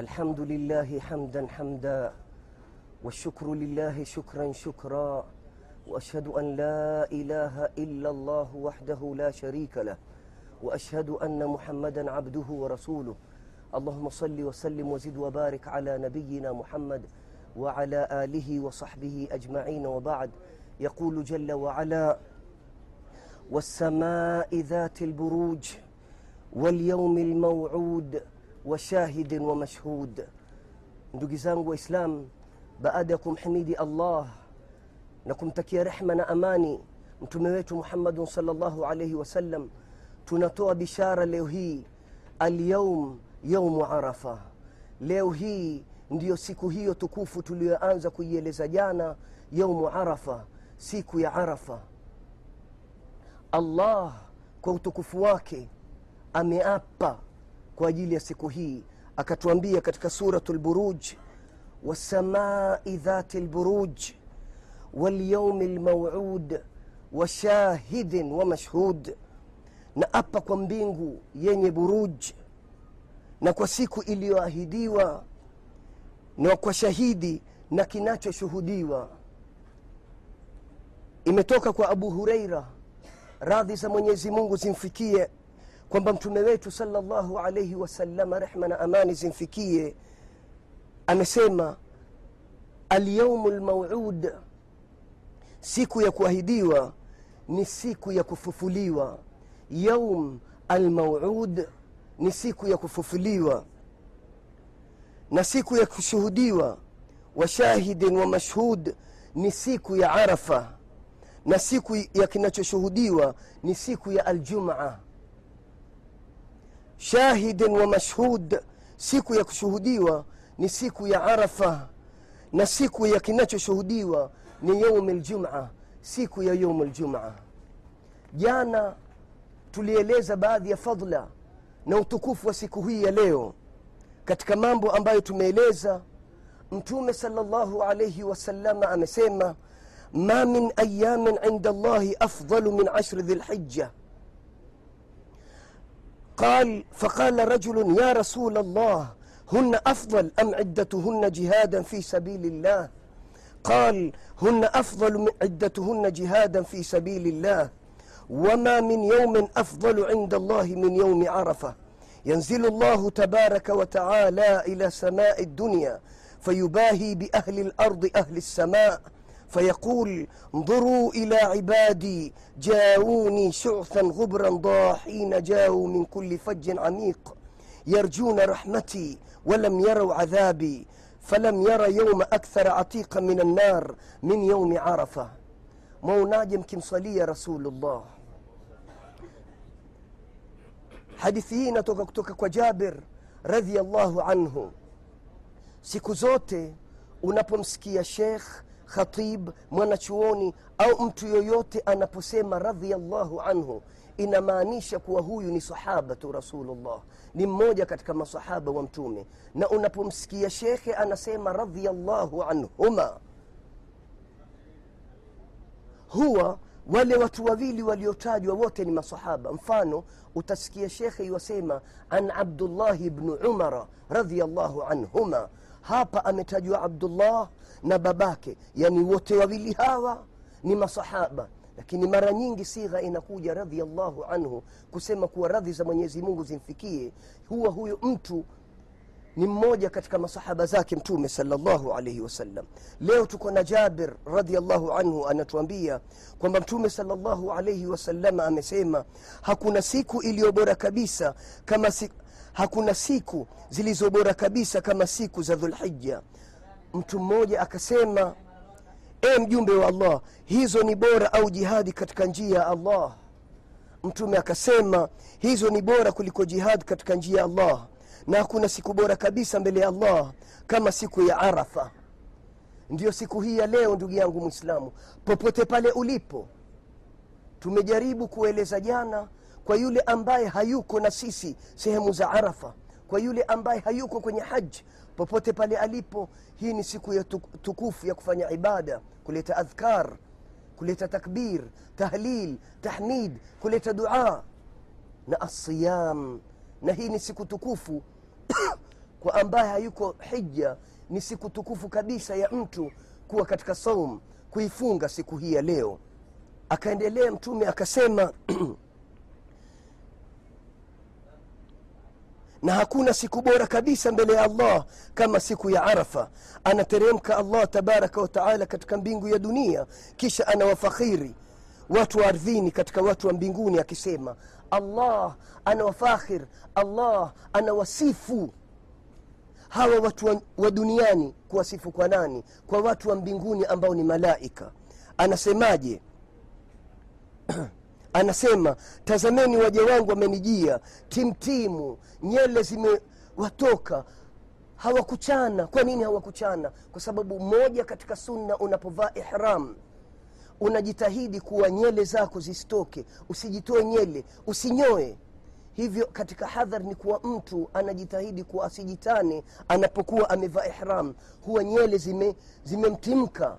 الحمد لله حمدا حمدا والشكر لله شكرا شكرا وأشهد أن لا إله إلا الله وحده لا شريك له وأشهد أن محمدا عبده ورسوله. اللهم صل وسلم وزد وبارك على نبينا محمد وعلى آله وصحبه أجمعين وبعد. يقول جل وعلا والسماء ذات البروج واليوم الموعود wa shahidin wa mashhud. Ndugu zangu waislam baada ya kumhimidi Allah na kumtakia rehma na amani mtume wetu Muhammadun sallallahu alayhi wasallam, tunatoa bishara leo hii, alyaum yaumu Arafa. Leo hii ndiyo siku hiyo tukufu tuliyoanza kuieleza jana, yaumu Arafa, siku ya Arafa. Allah kwa utukufu wake ameapa kwa ajili ya siku hii. Akatuambia katika suratu lburuj wasamai dhati lburuj walyaumi lmauud washahidin wa mashhud. Na apa kwa mbingu yenye buruj na kwa siku iliyoahidiwa na kwa shahidi na kinachoshuhudiwa. Imetoka kwa abu hureira radhi za mwenyezi mungu zimfikie kwamba mtume wetu salllahu alaihi wasalama rehma na amani zimfikie amesema alyaumu lmauud siku ya kuahidiwa ni siku ya kufufuliwa. Yaum almauud ni siku ya kufufuliwa. Na siku ya kushuhudiwa wa shahidin wa mashhud ni siku ya arafa. Na siku ya kinachoshuhudiwa ni siku ya aljumaa shahidin wa mashhud siku ya kushuhudiwa ni siku ya arafa na siku ya kinachoshuhudiwa ni yaumi ljuma, siku ya youm ljuma jana tulieleza baadhi ya fadla na utukufu wa siku hii ya leo. Katika mambo ambayo tumeeleza mtume salllahu alaihi wasalama amesema ma min ayamin inda allahi afdalu min ashri dhi lhija قال فقال رجل يا رسول الله هن أفضل أم عدتهن جهادا في سبيل الله؟ قال هن أفضل من عدتهن جهادا في سبيل الله وما من يوم أفضل عند الله من يوم عرفة. ينزل الله تبارك وتعالى إلى سماء الدنيا فيباهي بأهل الأرض أهل السماء فيقول انظروا إلى عبادي جاءوني شعثا غبرا ضاحين جاءوا من كل فج عميق يرجون رحمتي ولم يروا عذابي فلم ير يوم أكثر عتيقا من النار من يوم عرفة. mwaonaje mkimswalia rasulullah hadithi hii inatoka kutoka kwa jabir radhiallahu anhu siku shekh khatib mwanachuoni au mtu yoyote anaposema radhiallahu anhu inamaanisha kuwa huyu ni sahabatu rasulullah ni mmoja katika masahaba wa mtume. Na unapomsikia shekhe anasema radhiallahu anhuma huwa wale watu wawili waliotajwa wote ni masahaba. Mfano utasikia shekhe iwasema an abdullahi bnu umara radiallahu anhuma. Hapa ametajwa abdullah na babake. Yani wote wawili hawa ni masahaba. Lakini mara nyingi sigha inakuja radiallahu anhu kusema kuwa radhi za mwenyezi mungu zimfikie huwa huyo mtu ni mmoja katika masahaba zake mtume salllahu alaihi wasallam. Leo tuko na jabir radiallahu anhu anatuambia kwamba mtume salllahu alaihi wasalama amesema hakuna siku iliyobora kabisa kama si, hakuna siku zilizobora kabisa kama siku za dhulhija mtu mmoja akasema e mjumbe wa allah hizo ni bora au jihadi katika njia ya allah? Mtume akasema hizo ni bora kuliko jihadi katika njia ya allah na hakuna siku bora kabisa mbele ya allah kama siku ya arafa. Ndiyo siku hii ya leo ndugu yangu mwislamu popote pale ulipo tumejaribu kueleza jana kwa yule ambaye hayuko na sisi sehemu za arafa kwa yule ambaye hayuko kwenye haji popote pale alipo hii ni siku ya tukufu ya kufanya ibada kuleta adhkar kuleta takbir tahlil tahmid kuleta dua na asiyam na hii ni siku tukufu kwa ambaye hayuko hija ni siku tukufu kabisa ya mtu kuwa katika saum kuifunga siku hii ya leo. Akaendelea mtume akasema na hakuna siku bora kabisa mbele ya allah kama siku ya arafa. Anateremka allah tabaraka wataala katika mbingu ya dunia kisha anawafakhiri watu wa ardhini katika watu wa mbinguni akisema allah anawafakhir allah anawasifu hawa watu wa, wa duniani kuwasifu kwa nani? Kwa watu wa mbinguni ambao ni malaika. Anasemaje anasema tazameni waja wangu wamenijia timtimu nyele zimewatoka. Hawakuchana. Kwa nini hawakuchana? Kwa sababu moja katika sunna unapovaa ihram unajitahidi kuwa nyele zako zisitoke usijitoe nyele usinyoe. Hivyo katika hadhar ni kuwa mtu anajitahidi kuwa asijitane anapokuwa amevaa ihram. Huwa nyele zime zimemtimka.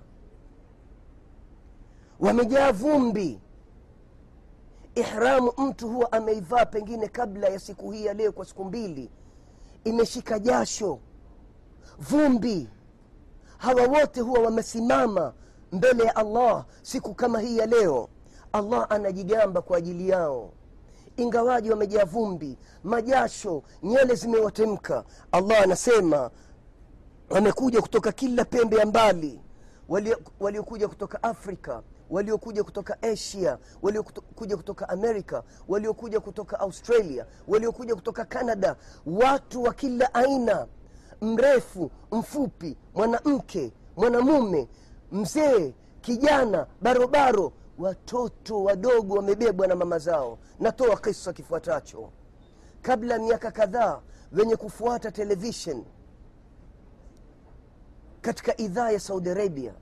Wamejaa vumbi ihramu mtu huwa ameivaa pengine kabla ya siku hii ya leo kwa siku mbili. Imeshika jasho vumbi. Hawa wote huwa wamesimama mbele ya allah siku kama hii ya leo. Allah anajigamba kwa ajili yao. Ingawaji wamejaa vumbi majasho nyele zimewatemka allah anasema wamekuja kutoka kila pembe ya mbali. Waliokuja kutoka afrika waliokuja kutoka asia waliokuja kutoka amerika waliokuja kutoka australia waliokuja kutoka canada. Watu wa kila aina mrefu mfupi mwanamke mwanamume mzee kijana barobaro watoto wadogo wamebebwa na mama zao. Natoa kisa kifuatacho. Kabla miaka kadhaa wenye kufuata televishen katika idhaa ya saudi arabia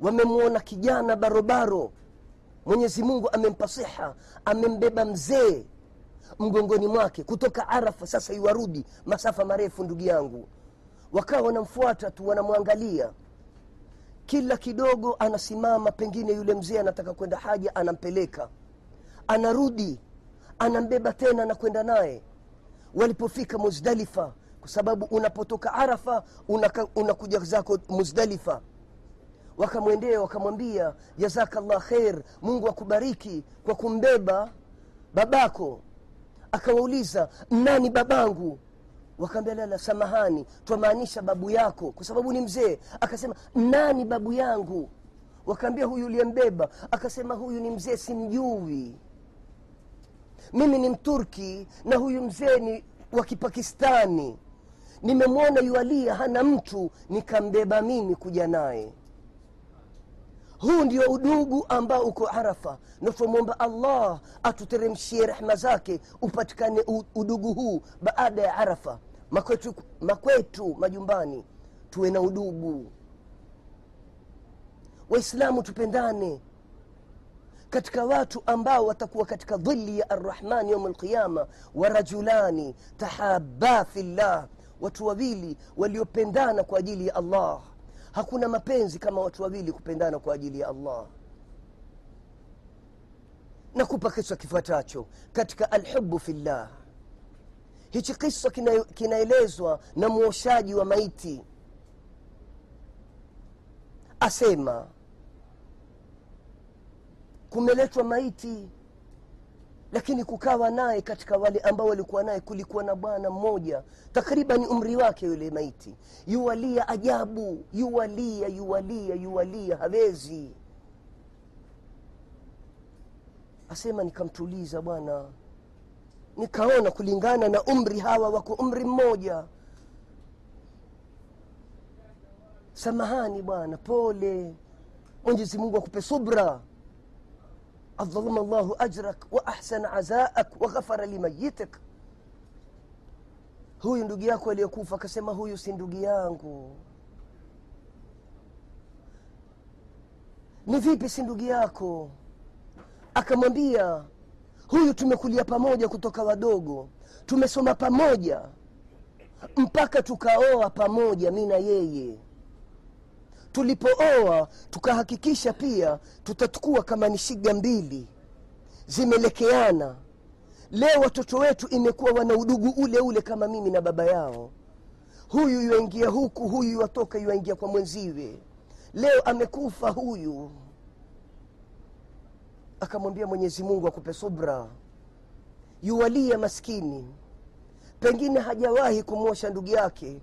wamemwona kijana barobaro. Mwenyezi mungu amempa siha amembeba mzee mgongoni mwake. Kutoka arafa sasa iwarudi masafa marefu ndugu yangu. Wakawa wanamfuata tu wanamwangalia. Kila kidogo anasimama pengine yule mzee anataka kwenda haja anampeleka. Anarudi anambeba tena na kwenda naye. Walipofika muzdalifa kwa sababu unapotoka arafa unakuja una zako muzdalifa wakamwendea wakamwambia jazakallah kher mungu akubariki kwa kumbeba babako. Akawauliza nani babangu? Wakaambia lala samahani twamaanisha babu yako kwa sababu ni mzee. Akasema nani babu yangu? Wakaambia huyu uliyembeba. Akasema huyu ni mzee simjui. Mimi ni mturki na huyu mzee ni wa kipakistani. Nimemwona yualia hana mtu nikambeba mimi kuja naye huu ndio udugu ambao uko arafa. Na allah atuteremshie rehma zake upatikane udugu huu baada ya arafa. Makwetu, makwetu majumbani tuwe na udugu. Waislamu tupendane katika watu ambao watakuwa katika dhili ya arrahmani yaum alqiyama warajulani tahaba fillah watu wawili waliopendana kwa ajili ya allah hakuna mapenzi kama watu wawili kupendana kwa ajili ya allah. Nakupa kisa kifuatacho katika alhubu fillah. Hichi kisa kina, kinaelezwa na mwoshaji wa maiti. Asema kumeletwa maiti lakini kukawa naye katika wale ambao walikuwa naye kulikuwa na bwana mmoja takriban umri wake yule maiti. Yuwalia ajabu yuwalia yuwalia yuwalia hawezi. Asema nikamtuliza bwana nikaona kulingana na umri hawa wako umri mmoja. Samahani bwana pole. Mwenyezi mungu akupe subra adhalama llahu ajrak wa ahsana azaak wa limayitik huyu ndugu yako aliyekufa akasema huyu si ndugu yangu. Ni vipi si ndugu yako? Akamwambia huyu tumekulia pamoja kutoka wadogo. Tumesoma pamoja. Mpaka tukaoa pamoja mi na yeye tulipooa tukahakikisha pia tutatukua kama ni shiga mbili. Zimelekeana. Leo watoto wetu imekuwa wana udugu ule ule kama mimi na baba yao. Huyu yuaingia huku huyu yuatoka, yuaingia kwa mwenziwe. Leo amekufa huyu. Akamwambia mwenyezi mungu akupe subra. Yuwalia maskini. Pengine hajawahi kumwosha ndugu yake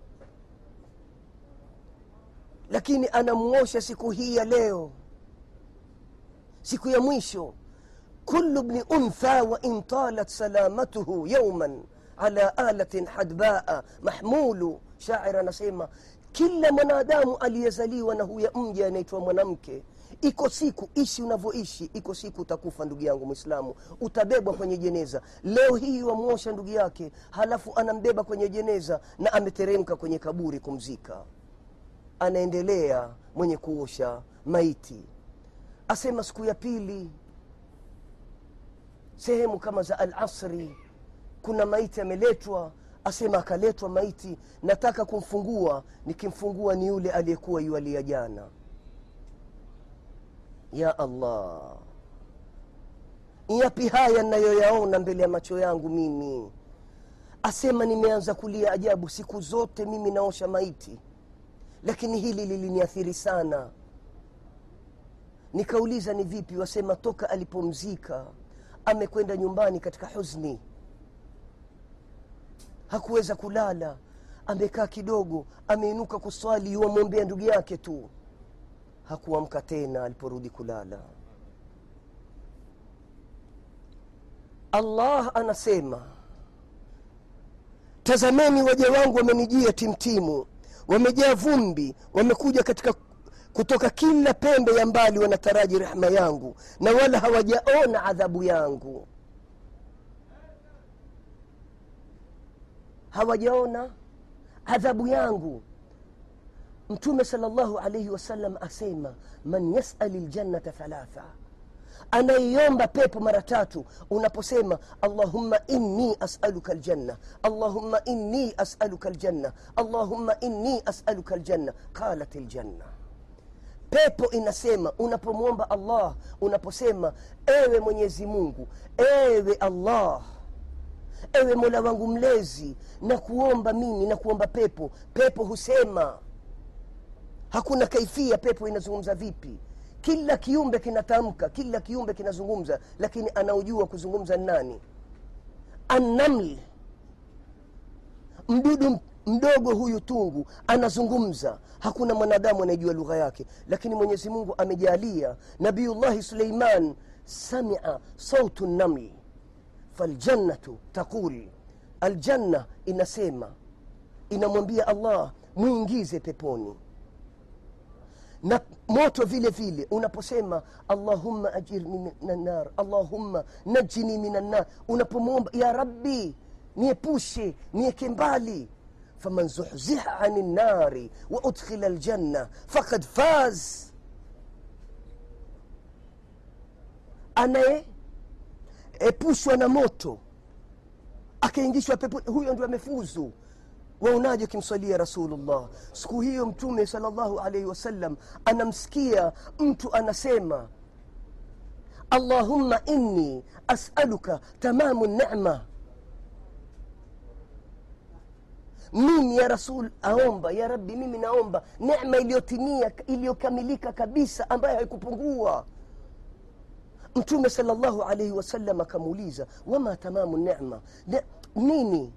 lakini anamwosha siku hii ya leo. Siku ya mwisho. Kulu bni untha wain talat salamatuhu yauman ala alatin hadbaa mahmulu. Shair anasema kila mwanadamu aliyezaliwa na huya mja anaitwa mwanamke iko siku ishi unavyoishi iko siku utakufa ndugu yangu mwislamu utabebwa kwenye jeneza. Leo hii wamwosha ndugu yake halafu anambeba kwenye jeneza na ameteremka kwenye kaburi kumzika anaendelea mwenye kuosha maiti. Asema siku ya pili sehemu kama za alasri kuna maiti ameletwa asema akaletwa maiti nataka kumfungua. Nikimfungua ni yule aliyekuwa yualia jana. Ya allah yapi haya nayoyaona mbele ya macho yangu mimi? Asema nimeanza kulia ajabu. Siku zote mimi naosha maiti lakini hili liliniathiri sana. Nikauliza ni vipi? Wasema toka alipomzika amekwenda nyumbani katika huzni. Hakuweza kulala. Amekaa kidogo ameinuka kuswali yuwamwombea ndugu yake tu. Hakuamka tena aliporudi kulala. Allah anasema tazameni waja wangu wamenijia timtimu wamejaa vumbi wamekuja katika kutoka kila pembe ya mbali wanataraji rehma yangu na wala hawajaona adhabu yangu. Hawajaona adhabu yangu. Mtume sal llahu alaihi wasallam asema man yasali ljannata thalatha anaiomba pepo mara tatu unaposema allahumma inni asaluka ljanna allahumma inni asaluka ljanna allahumma inni asaluka ljanna qalat ljanna pepo inasema unapomwomba allah unaposema ewe mwenyezi mungu ewe allah ewe mola wangu mlezi na kuomba mimi na kuomba pepo. Pepo husema. Hakuna kaifia pepo inazungumza vipi kila kiumbe kinatamka kila kiumbe kinazungumza lakini anaojua kuzungumza nani? Annaml. Mdudu mdogo huyu tungu anazungumza. Hakuna mwanadamu anayejua lugha yake lakini mwenyezi mungu amejalia. Nabiyullahi suleiman samia sautu namli faljannatu taqul. Aljanna inasema inamwambia allah mwingize peponi na moto vile vile unaposema allahumma ajirni min nar allahumma najini min annar unapomwomba ya rabbi niepushe nieke mbali. Faman zuhziha ani nnari wa udkhila ljanna fakad faz. Anayeepushwa na moto akaingishwa pepo huyo ndio amefuzu waonaje ukimswalia rasulullah? Siku hiyo mtume salllahu alaihi wasallam anamsikia mtu anasema allahumma inni asaluka tamamu nema mimi ya rasul aomba ya rabbi mimi naomba nema iliyotimia iliyokamilika kabisa ambayo haikupungua. Mtume salllahu alaihi wasallam akamuuliza wama tamamu nema ne, nini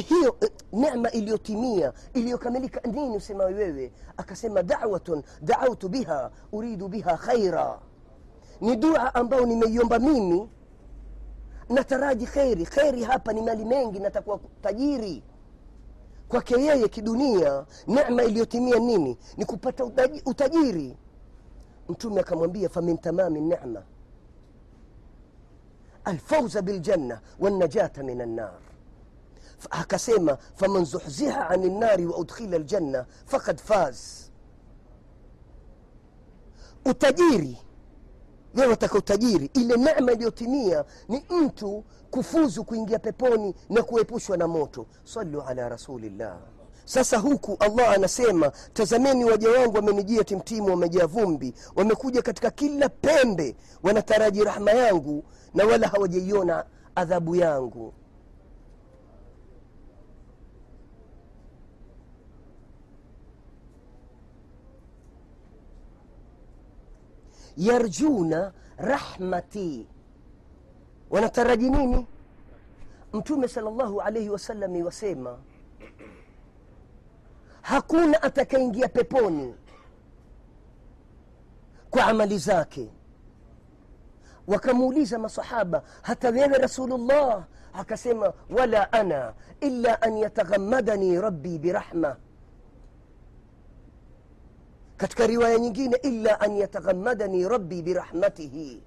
hiyo nema iliyotimia iliyokamilika nini usema wewe? Akasema dawatun daautu biha uridu biha khaira. Ni dua ambayo nimeiomba mimi. Nataraji kheri. Kheri hapa ni mali mengi natakuwa tajiri. Kwake yeye kidunia nema iliyotimia nini? Ni kupata utajiri. Mtume akamwambia famin tamami nema alfauza biljanna wanajata min annar akasema faman zuhziha ani nnari wa udkhila ljanna fakad faz. Utajiri wewe wataka utajiri ile nema iliyotimia ni mtu kufuzu kuingia peponi na kuepushwa na moto. Salu ala rasulillah. Sasa huku allah anasema tazameni waja wangu wamenijia timtimu wamejaa vumbi wamekuja katika kila pembe wanataraji rahma yangu na wala hawajaiona adhabu yangu yarjuna rahmati wanataraji nini mtume salllahu alaihi wasallam wasema hakuna atakaingia peponi kwa amali zake wakamuuliza masahaba hata wewe rasulullah akasema wala ana illa an yataghammadani rabbi birahma katika riwaya nyingine illa an yataghammadani rabbi birahmatihi.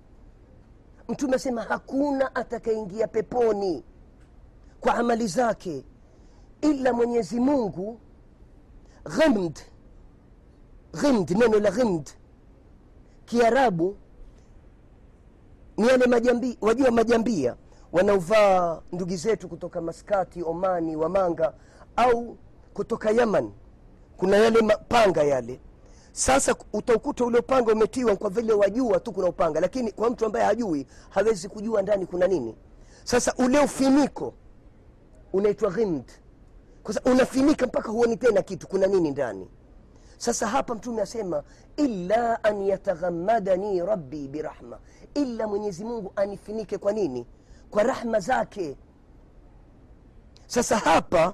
Mtume asema hakuna atakayeingia peponi kwa amali zake ila mwenyezi mungu. Ghimd ghimd neno la ghimd. Kiarabu ni yale majambi wajua majambia wanaovaa ndugu zetu kutoka maskati omani wamanga au kutoka yaman. Kuna yale mapanga yale sasa utaukuta ule upanga umetiwa kwa vile wajua tu kuna upanga lakini kwa mtu ambaye hajui hawezi kujua ndani kuna nini. Sasa ule ufiniko unaitwa ghimd kwa unafinika mpaka huoni tena kitu kuna nini ndani. Sasa hapa mtume asema illa an yataghammadani rabbi birahma. Illa mwenyezi mungu anifinike kwa nini? Kwa rahma zake. Sasa hapa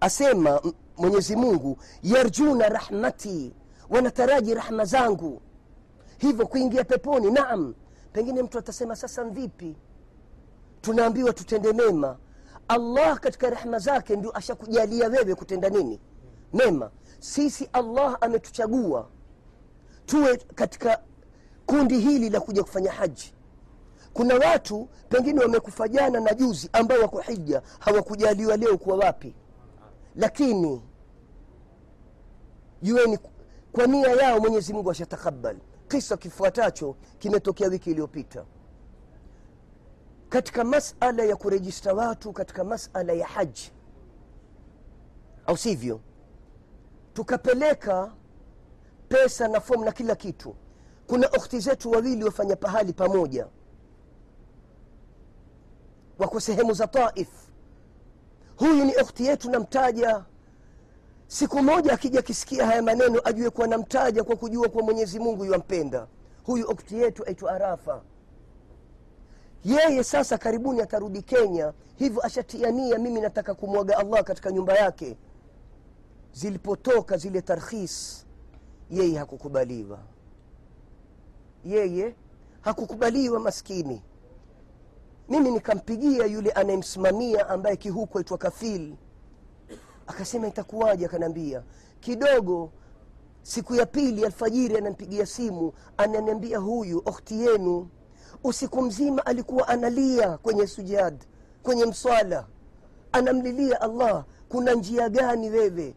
asema mwenyezi mungu yarjuna rahmati wanataraji rahma zangu. Hivyo kuingia peponi naam. Pengine mtu atasema sasa mvipi tunaambiwa tutende mema. Allah katika rehma zake ndio ashakujalia wewe kutenda nini? Mema. Sisi allah ametuchagua. Tuwe katika kundi hili la kuja kufanya haji. Kuna watu pengine wamekufa jana na juzi ambao wako hija hawakujaliwa leo kuwa wapi lakini jueni kwa nia yao mwenyezi mungu ashatakabal kisa kifuatacho kimetokea wiki iliyopita. Katika masala ya kurejista watu katika masala ya haji au sivyo? Tukapeleka pesa na fomu na kila kitu. Kuna ukhti zetu wawili wafanya pahali pamoja. Wako sehemu za taif huyu ni ukhti yetu namtaja. Siku moja akija akisikia haya maneno ajue kuwa namtaja kwa kujua kuwa mwenyezi mungu yuampenda. Huyu ukhti yetu aitwa arafa. Yeye sasa karibuni atarudi kenya. Hivyo ashatiania mimi nataka kumwaga allah katika nyumba yake. Zilipotoka zile tarkhis yeye hakukubaliwa. Yeye hakukubaliwa maskini mimi nikampigia yule anayemsimamia ambaye kihuku aitwa kafil. Akasema itakuwaje? Akaniambia kidogo siku ya pili alfajiri anampigia simu ananiambia huyu okhti yenu usiku mzima alikuwa analia kwenye sujad kwenye mswala. Anamlilia allah kuna njia gani wewe?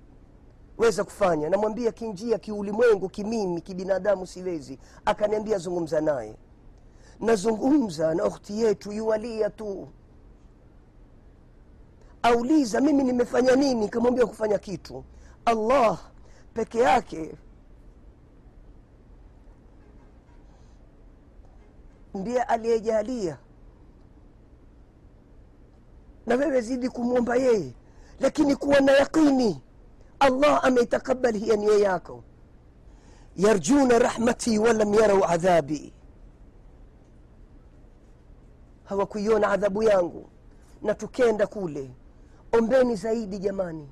Weza kufanya. Namwambia kinjia kiulimwengu kimimi kibinadamu siwezi. Akaniambia zungumza naye nazungumza na ukhti yetu yuwalia tu. Auliza mimi nimefanya nini? Kamwambia kufanya kitu. Allah peke yake ndiye aliyejalia. Na wewe zidi kumwomba yeye lakini kuwa na yaqini. Allah ameitakabali hiya nia yako. Yarjuna rahmati walam yarau adhabi hawakuiona adhabu yangu. Na tukenda kule ombeni zaidi jamani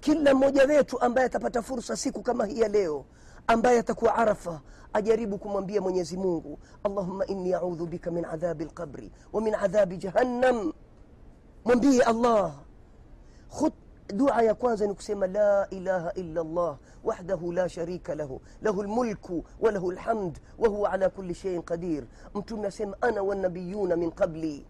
kila mmoja wetu ambaye atapata fursa siku kama hii ya leo ambaye atakuwa arafa ajaribu kumwambia mwenyezi mungu allahumma inni audhu bika min adhabi lqabri wa min adhabi jahannam. Mwambie allah dua ya kwanza ni kusema la ilaha illa llah wahdahu la sharika lahu lahu lmulku walahu lhamd wahuwa ala kuli sheiin qadir. Mtume asema ana wanabiyuna min qabli.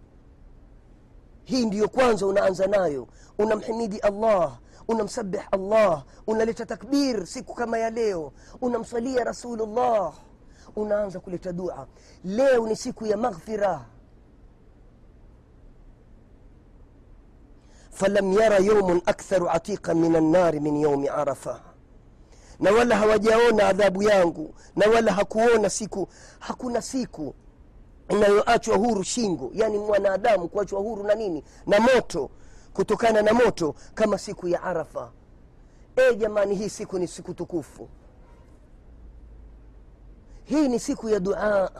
Hii ndiyo kwanza unaanza nayo. Unamhimidi allah unamsabih allah unaleta takbir siku kama ya leo unamsalia rasulullah. Unaanza kuleta dua. Leo ni siku ya maghfira falam yara yaumun aktharu atiqan min annari min yaumi arafa. Na wala hawajaona adhabu yangu na wala hakuona siku hakuna siku inayoachwa huru shingo yani mwanadamu kuachwa huru na nini? Na moto kutokana na moto kama siku ya arafa. E jamani hii siku ni siku tukufu. Hii ni siku ya duaa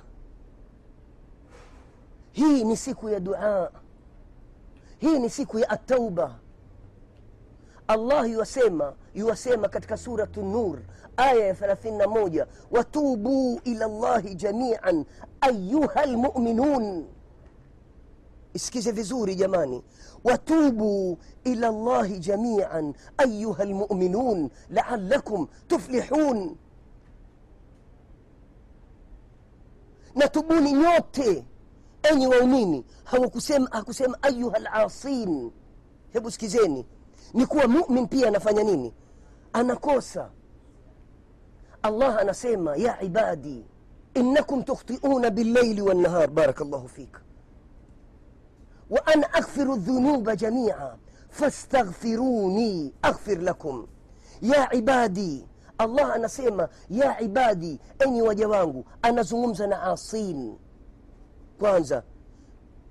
hii ni siku ya duaa hii ni siku ya atauba allah yuwasema yuwasema katika suratu nur aya ya 31 watubuu ila llahi jamian ayuha lmuminun isikize vizuri jamani. Watubu ila llahi jamian ayuha lmuminun laalakum tuflihun. Na tubuni nyote enyi waumini hawakusema hakusema ayuha lasin hebu sikizeni ni kuwa mumin pia anafanya nini anakosa allah anasema ya ibadi innakum tukhtiuna billaili wannahar baraka llahu fika وأنا أغفر الذنوب جميعا فاستغفروني أغفر لكم يا عبادي الله anasema ya ibadi enyi waja wangu anazungumza na asin kwanza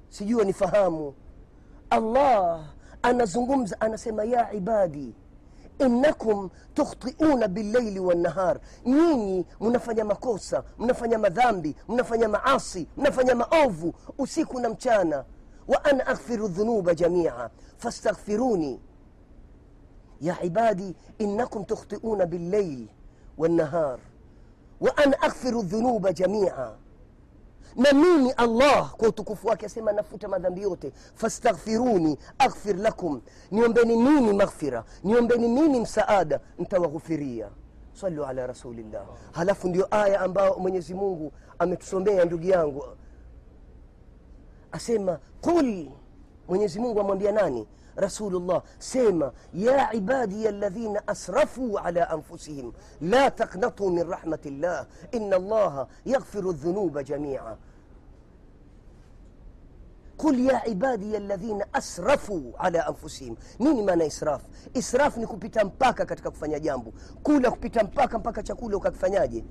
sijua nifahamu. Allah anazungumza anasema ya ibadi innakum tukhtiuna billaili wannahar. Nyinyi mnafanya makosa mnafanya madhambi mnafanya maasi mnafanya maovu usiku na mchana. Wa ana aghfiru dhunuba jamia fastaghfiruni. Ya ibadi innakum tukhtiuna billail wannahar. Wa ana aghfiru dhunuba jamia na mimi allah kwa utukufu wake asema nafuta madhambi yote. Fastaghfiruni aghfir lakum. Niombeni mimi maghfira? Niombeni mimi msaada? Ntawaghufiria salu ala rasulillah. Halafu ndio aya ambayo mwenyezi mungu ametusomea ndugu yangu. Asema qul mwenyezi mungu amwambia nani? Rasulullah sema ya ibadiya ladhina asrafuu ala anfusihim la taknatuu min rahmati llah ina allaha yaghfiru dhunuba jamia. Qul ya ibadiya ladhina asrafuu ala anfusihim. Nini maana israf israf ni kupita mpaka katika kufanya jambo. Kula kupita mpaka mpaka chakula ukakifanyaje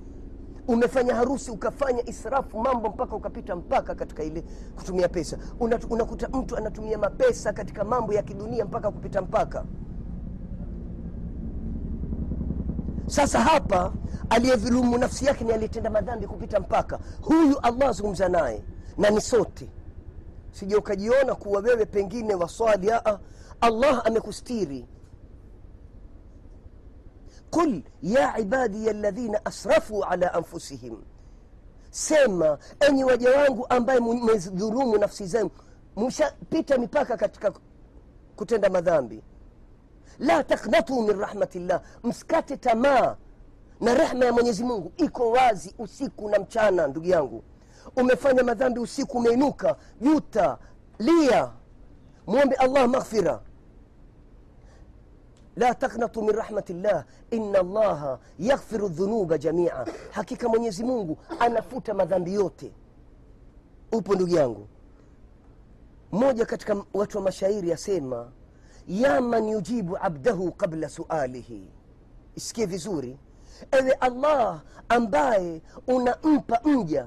umefanya harusi ukafanya israfu mambo mpaka ukapita mpaka katika ile kutumia pesa. Una- unakuta mtu anatumia mapesa katika mambo ya kidunia mpaka kupita mpaka. Sasa hapa aliyedhulumu nafsi yake ni aliyetenda madhambi kupita mpaka. Huyu allah azungumza naye na ni sote. Sija ukajiona kuwa wewe pengine waswali allah amekustiri qul ya ibadiya ladhina asrafuu ala anfusihim. Sema enyi waja wangu ambaye mmedhulumu nafsi zenu mshapita mipaka katika kutenda madhambi. La taknatu min rahmatillah msikate tamaa na rehma ya mwenyezi mungu. Iko wazi usiku na mchana ndugu yangu. Umefanya madhambi usiku umeinuka juta lia mwombe allah maghfira la taknatu min rahmatillah. In allaha yaghfiru dhunuba jamia. Hakika mwenyezi mungu anafuta madhambi yote. Upo ndugu yangu. Mmoja katika watu wa mashairi asema ya man yujibu abdahu qabla sualihi. Isikie vizuri. Ewe allah ambaye unampa mja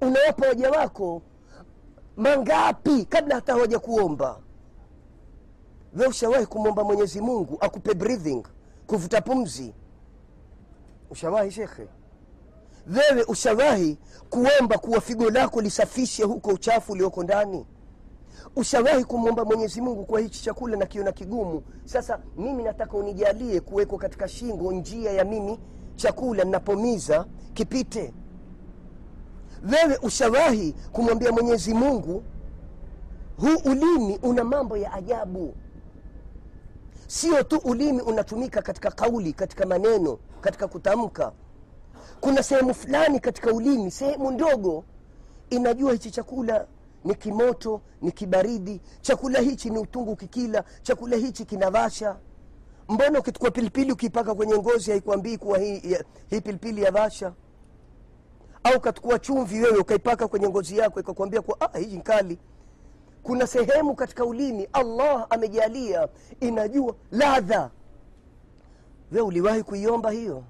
unawapa waja wako mangapi kabla hata hawaja kuomba we ushawahi kumwomba mwenyezi mungu akupe breathing kuvuta pumzi? Ushawahi shekhe? Wewe ushawahi kuomba kuwa figo lako lisafishe huko uchafu ulioko ndani? Ushawahi kumwomba mwenyezi mungu kwa hichi chakula na kiona kigumu? Sasa mimi nataka unijalie kuwekwa katika shingo njia ya mimi chakula ninapomiza kipite. Wewe ushawahi kumwambia mwenyezi mungu huu ulimi una mambo ya ajabu sio tu ulimi unatumika katika kauli katika maneno katika kutamka. Kuna sehemu fulani katika ulimi sehemu ndogo inajua hichi chakula ni kimoto ni kibaridi chakula hichi ni utungu kikila chakula hichi kinavasha. Mbona ukichukua pilipili ukiipaka kwenye ngozi haikuambii kuwa hii, hii pilipili ya vasha au ukachukua chumvi wewe ukaipaka kwenye ngozi yako ikakwambia kuwa ah, hii nkali kuna sehemu katika ulimi allah amejalia inajua ladha. We uliwahi kuiomba hiyo?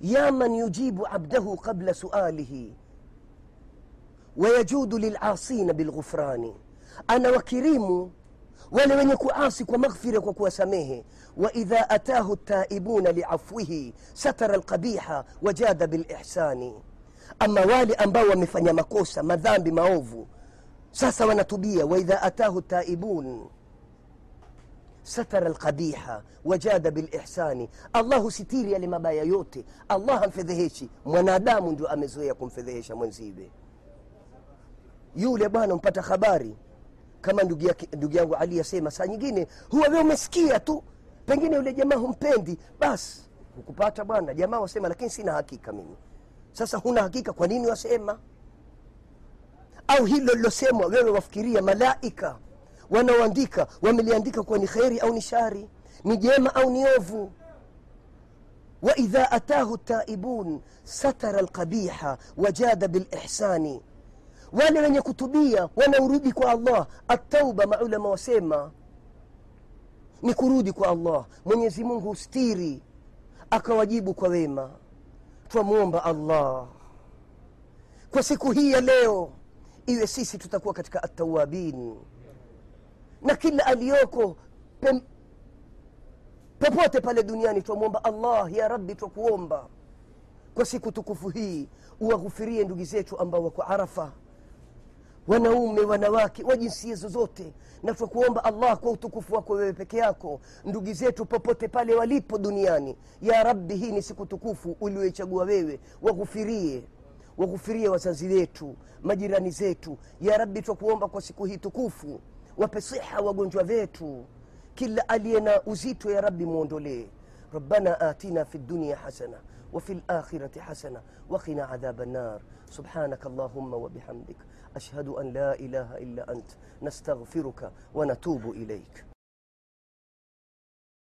Ya man yujibu abdahu qabla sualihi wayajudu lilasina bilghufrani anawakirimu wale wenye kuasi kwa maghfira kwa kuwasamehe. Waidha atahu taibuna liafwihi satara lqabiha wajada bilihsani ama wale ambao wamefanya makosa madhambi maovu sasa wanatubia waidha atahu taibun satara lqabiha wajada bilihsani. Allah husitiri yale mabaya yote. Allah hamfedheheshi mwanadamu ndio amezoea kumfedhehesha mwenziwe. Yule bwana mpata habari. Kama ndugu ndugu yangu ali asema saa nyingine huwa we umesikia tu. Pengine yule jamaa humpendi. Basi hukupata bwana. Jamaa wasema lakini sina hakika mimi. Sasa huna hakika kwa nini wasema au hilo lilosemwa wewe wafikiria malaika wanaoandika wameliandika kuwa ni kheri au ni shari ni jema au ni ovu. Waidha atahu taibun satara lqabiha wajada bilihsani. Wale wenye kutubia wanaurudi kwa allah. Atauba maulama wasema ni kurudi kwa allah. Mwenyezi mungu ustiri akawajibu kwa wema. Twamwomba allah. Kwa siku hii ya leo iwe sisi tutakuwa katika atawabin na kila aliyoko pem, popote pale duniani twamwomba allah ya rabbi twakuomba. Kwa siku tukufu hii uwaghufirie ndugu zetu ambao wako arafa. Wanaume wanawake wa jinsia zozote. Na twakuomba allah kwa utukufu wako wewe peke yako. Ndugu zetu popote pale walipo duniani. Ya rabbi hii ni siku tukufu ulioichagua wewe. Waghufirie waghufirie wazazi wetu, majirani zetu. Ya Rabbi, twakuomba kwa siku hii tukufu, wape siha wagonjwa wetu, kila aliye na uzito ya rabi mwondolee Rabbana atina fi dunya hasana wa fil akhirati hasana wa qina adhaban nar. Subhanaka allahumma wa bihamdik. Ashhadu an la ilaha illa ant. Nastaghfiruka wa natubu